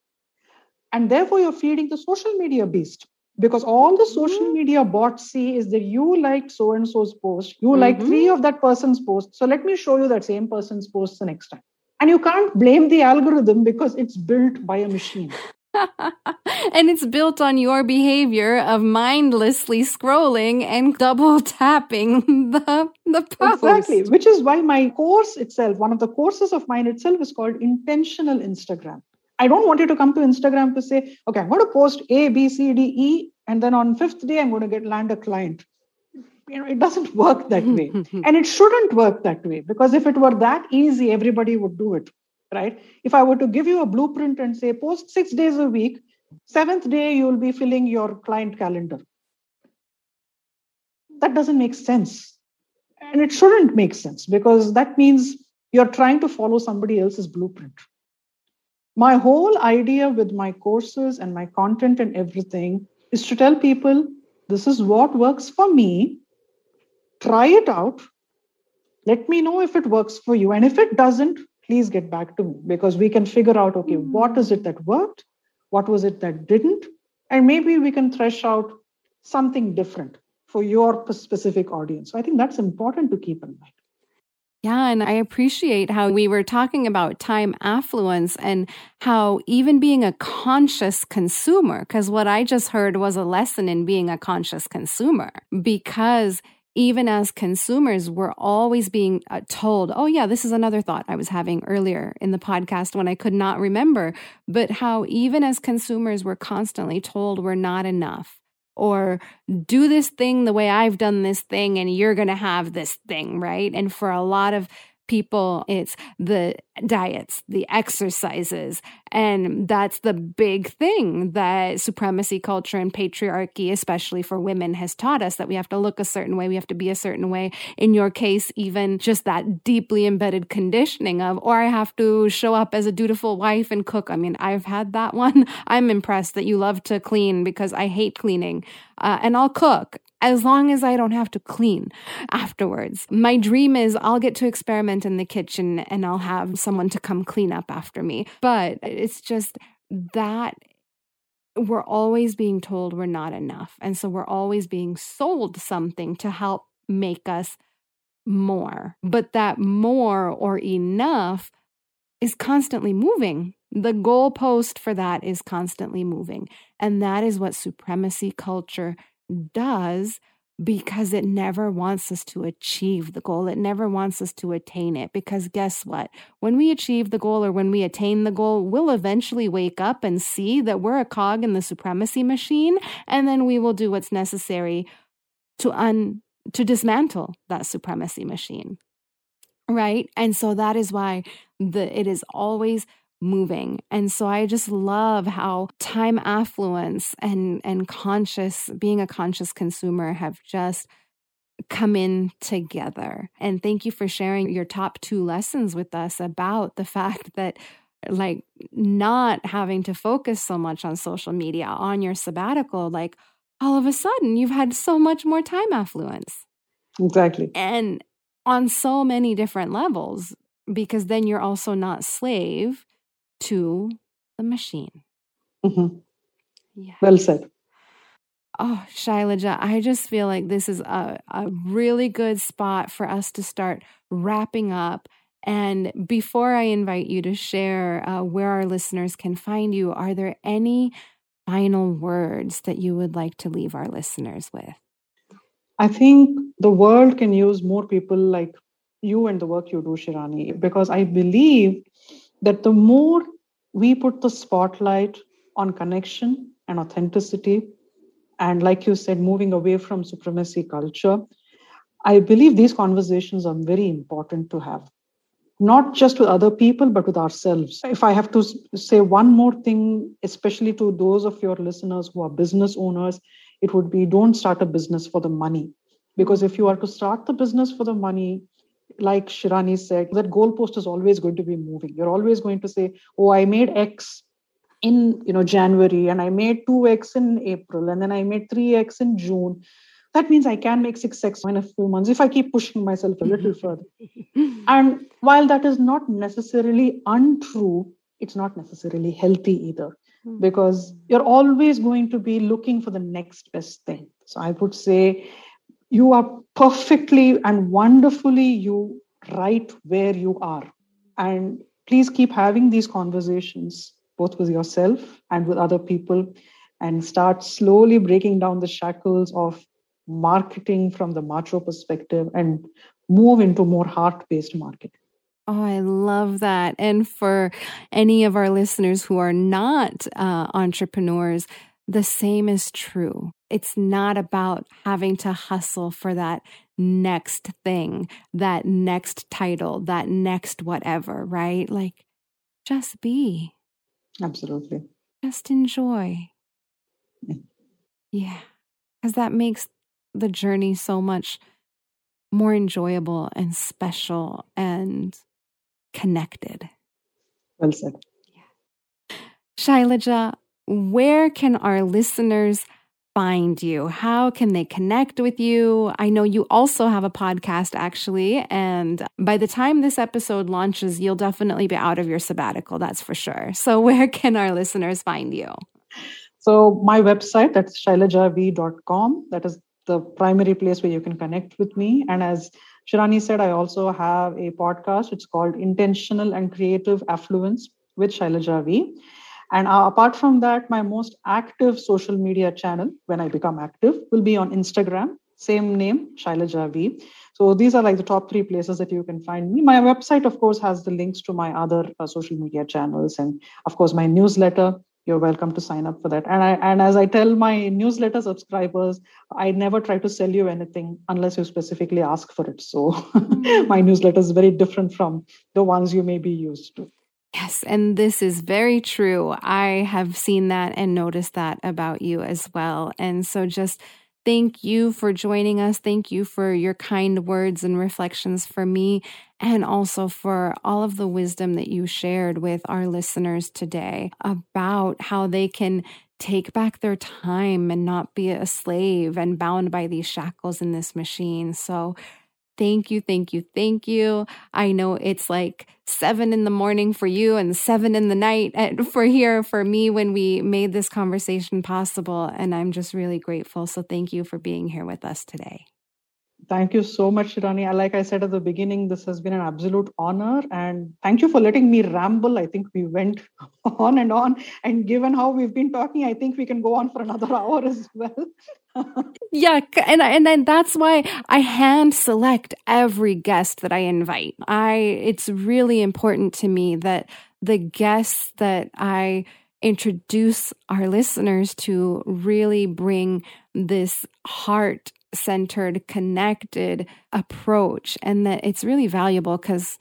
And therefore, you're feeding the social media beast because all the social mm-hmm. media bots see is that you liked so and so's post, you mm-hmm. like three of that person's posts. So let me show you that same person's post the next time. And you can't blame the algorithm because it's built by a machine. *laughs* and it's built on your behavior of mindlessly scrolling and double tapping *laughs* the, the post. Exactly, which is why my course itself, one of the courses of mine itself is called Intentional Instagram. I don't want you to come to Instagram to say, okay, I'm going to post A, B, C, D, E, and then on fifth day, I'm going to get land a client. You know, it doesn't *laughs* work that way. *laughs* and it shouldn't work that way because if it were that easy, everybody would do it right? If I were to give you a blueprint and say post six days a week, seventh day you will be filling your client calendar. That doesn't make sense. And it shouldn't make sense because that means you're trying to follow somebody else's blueprint. My whole idea with my courses and my content and everything is to tell people this is what works for me. Try it out. Let me know if it works for you. And if it doesn't, please get back to me because we can figure out okay mm-hmm. what is it that worked what was it that didn't and maybe we can thresh out something different for your specific audience so i think that's important to keep in mind yeah, and I appreciate how we were talking about time affluence and how even being a conscious consumer, because what I just heard was a lesson in being a conscious consumer, because even as consumers, we're always being uh, told, oh, yeah, this is another thought I was having earlier in the podcast when I could not remember, but how even as consumers, we're constantly told we're not enough or do this thing the way I've done this thing and you're going to have this thing, right? And for a lot of people, it's the diets, the exercises. And that's the big thing that supremacy culture and patriarchy, especially for women, has taught us that we have to look a certain way, we have to be a certain way. In your case, even just that deeply embedded conditioning of, or I have to show up as a dutiful wife and cook. I mean, I've had that *laughs* one. I'm impressed that you love to clean because I hate cleaning. Uh, and I'll cook as long as I don't have to clean afterwards. My dream is I'll get to experiment in the kitchen and I'll have someone to come clean up after me. But it's just that we're always being told we're not enough. And so we're always being sold something to help make us more. But that more or enough is constantly moving. The goalpost for that is constantly moving. And that is what supremacy culture does because it never wants us to achieve the goal. It never wants us to attain it. Because guess what? When we achieve the goal or when we attain the goal, we'll eventually wake up and see that we're a cog in the supremacy machine. And then we will do what's necessary to un to dismantle that supremacy machine. Right. And so that is why the it is always moving. And so I just love how time affluence and and conscious being a conscious consumer have just come in together. And thank you for sharing your top 2 lessons with us about the fact *laughs* that like not having to focus so much on social media on your sabbatical like all of a sudden you've had so much more time affluence. Exactly. And on so many different levels because then you're also not slave to the machine. Mm-hmm. Yeah. Well said. Oh, Shailaja, I just feel like this is a, a really good spot for us to start wrapping up. And before I invite you to share uh, where our listeners can find you, are there any final words that you would like to leave our listeners with? I think the world can use more people like you and the work you do, Shirani, because I believe that the more we put the spotlight on connection and authenticity, and like you said, moving away from supremacy culture, I believe these conversations are very important to have, not just with other people, but with ourselves. If I have to say one more thing, especially to those of your listeners who are business owners, it would be don't start a business for the money. Because if you are to start the business for the money, like Shirani said, that goalpost is always going to be moving. You're always going to say, Oh, I made X in you know January and I made 2x in April and then I made 3x in June, that means I can make 6x in a few months if I keep pushing myself a little *laughs* further. And while that is not necessarily untrue, it's not necessarily healthy either hmm. because you're always going to be looking for the next best thing. So I would say you are perfectly and wonderfully you right where you are. And please keep having these conversations both with yourself and with other people and start slowly breaking down the shackles of marketing from the macho perspective and move into more heart based marketing. Oh, I love that. And for any of our listeners who are not uh, entrepreneurs, the same is true. It's not about having to hustle for that next thing, that next title, that next whatever, right? Like, just be. Absolutely. Just enjoy. Yeah. Because that makes the journey so much more enjoyable and special and connected. Well said. Yeah. Shailaja, where can our listeners find you? How can they connect with you? I know you also have a podcast, actually. And by the time this episode launches, you'll definitely be out of your sabbatical, that's for sure. So, *laughs* where can our listeners find you? So, my website, that's shailajav.com. That is the primary place where you can connect with me. And as Shirani said, I also have a podcast. It's called Intentional and Creative Affluence with Shailaja V. And uh, apart from that, my most active social media channel, when I become active, will be on Instagram, same name, Shailaja V. So these are like the top three places that you can find me. My website, of course, has the links to my other uh, social media channels and, of course, my newsletter, you're welcome to sign up for that and i and as i tell my newsletter subscribers i never try to sell you anything unless you specifically ask for it so mm. *laughs* my newsletter is very different from the ones you may be used to Yes, and this is very true. I have seen that and noticed that about you as well. And so just Thank you for joining us. Thank you for your kind words and reflections for me, and also for all of the wisdom that you shared with our listeners today about how they can take back their time and not be a slave and bound by these shackles in this machine. So, Thank you, thank you, thank you. I know it's like seven in the morning for you and seven in the night eh, for here for me when we made this conversation possible. And I'm just really grateful. So thank you for being here with us today. Thank you so much, Shirani. Like I said at the beginning, this has been an absolute honor. And thank you for letting me ramble. I think we went *laughs* on and on. And given how we've been talking, I think we can go on for another *laughs* hour as well. yeah, and and then that's why I hand select every guest that I invite. I it's really important to me that the guests that I introduce our listeners to really bring this heart centered, connected approach, and that it's really valuable because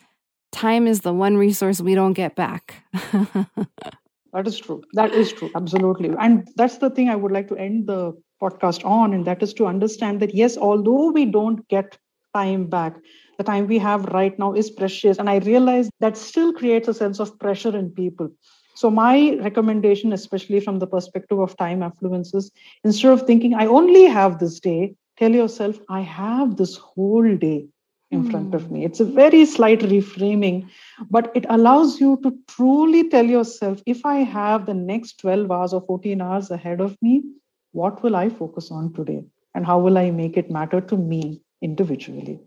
time is the one resource we don't get back. *laughs* that is true. That is true. Absolutely. And that's the thing I would like to end the podcast on, and that is to understand that yes, although we don't get time back, the time we have right now is precious. And I realize that still creates a sense of pressure in people. So, my recommendation, especially from the perspective of time affluences, instead of thinking, I only have this day, tell yourself, I have this whole day in mm. front of me. It's a very slight reframing, but it allows you to truly tell yourself, if I have the next 12 hours or 14 hours ahead of me, what will I focus on today? And how will I make it matter to me individually?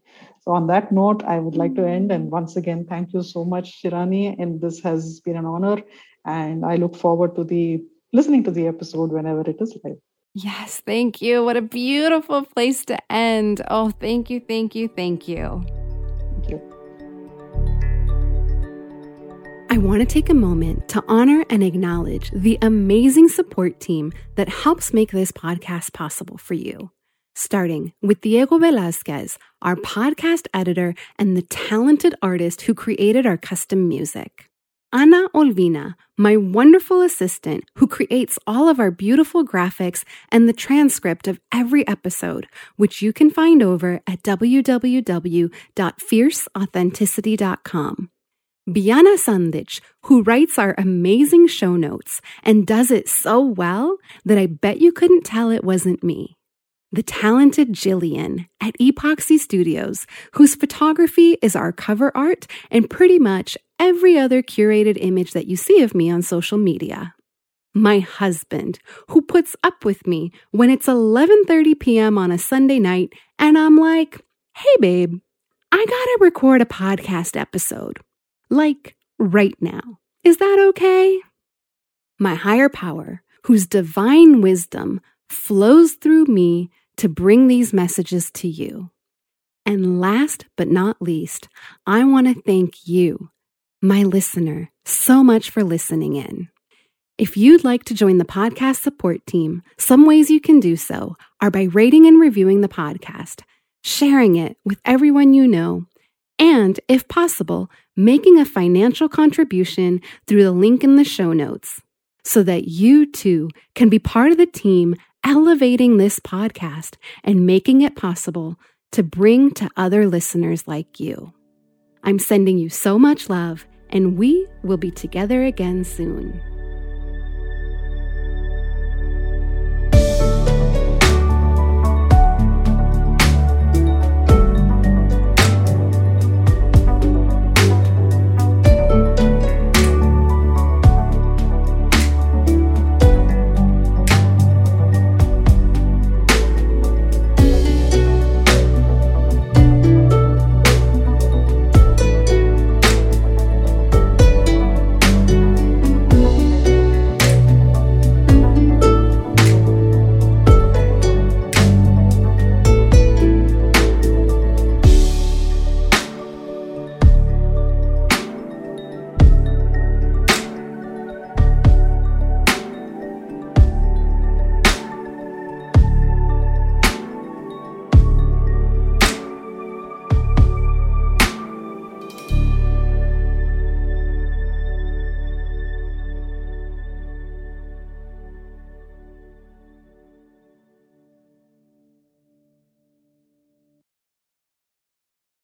So, on that note, I would like to end. And once again, thank you so much, Shirani. And this has been an honor. And I look forward to the listening to the episode whenever it is live. Yes, thank you. What a beautiful place to end. Oh, thank you, thank you, thank you. Thank you. I want to take a moment to honor and acknowledge the amazing support team that helps make this podcast possible for you. Starting with Diego Velazquez, our podcast editor and the talented artist who created our custom music. Ana Olvina, my wonderful assistant who creates all of our beautiful graphics and the transcript of every episode, which you can find over at www.fierceauthenticity.com. Biana Sandich, who writes our amazing show notes and does it so well that I bet you couldn't tell it wasn't me. The talented Jillian at Epoxy Studios, whose photography is our cover art and pretty much every other curated image that you see of me on social media. My husband, who puts up with me when it's 11:30 p.m. on a Sunday night and I'm like, "Hey babe, I got to record a podcast episode." like right now. Is that okay? My higher power, whose divine wisdom flows through me to bring these messages to you. And last but not least, I want to thank you, my listener, so much for listening in. If you'd like to join the podcast support team, some ways you can do so are by rating and reviewing the podcast, sharing it with everyone you know, and, if possible, making a financial contribution through the link in the show notes so that you too can be part of the team elevating this podcast and making it possible to bring to other listeners like you. I'm sending you so much love, and we will be together again soon.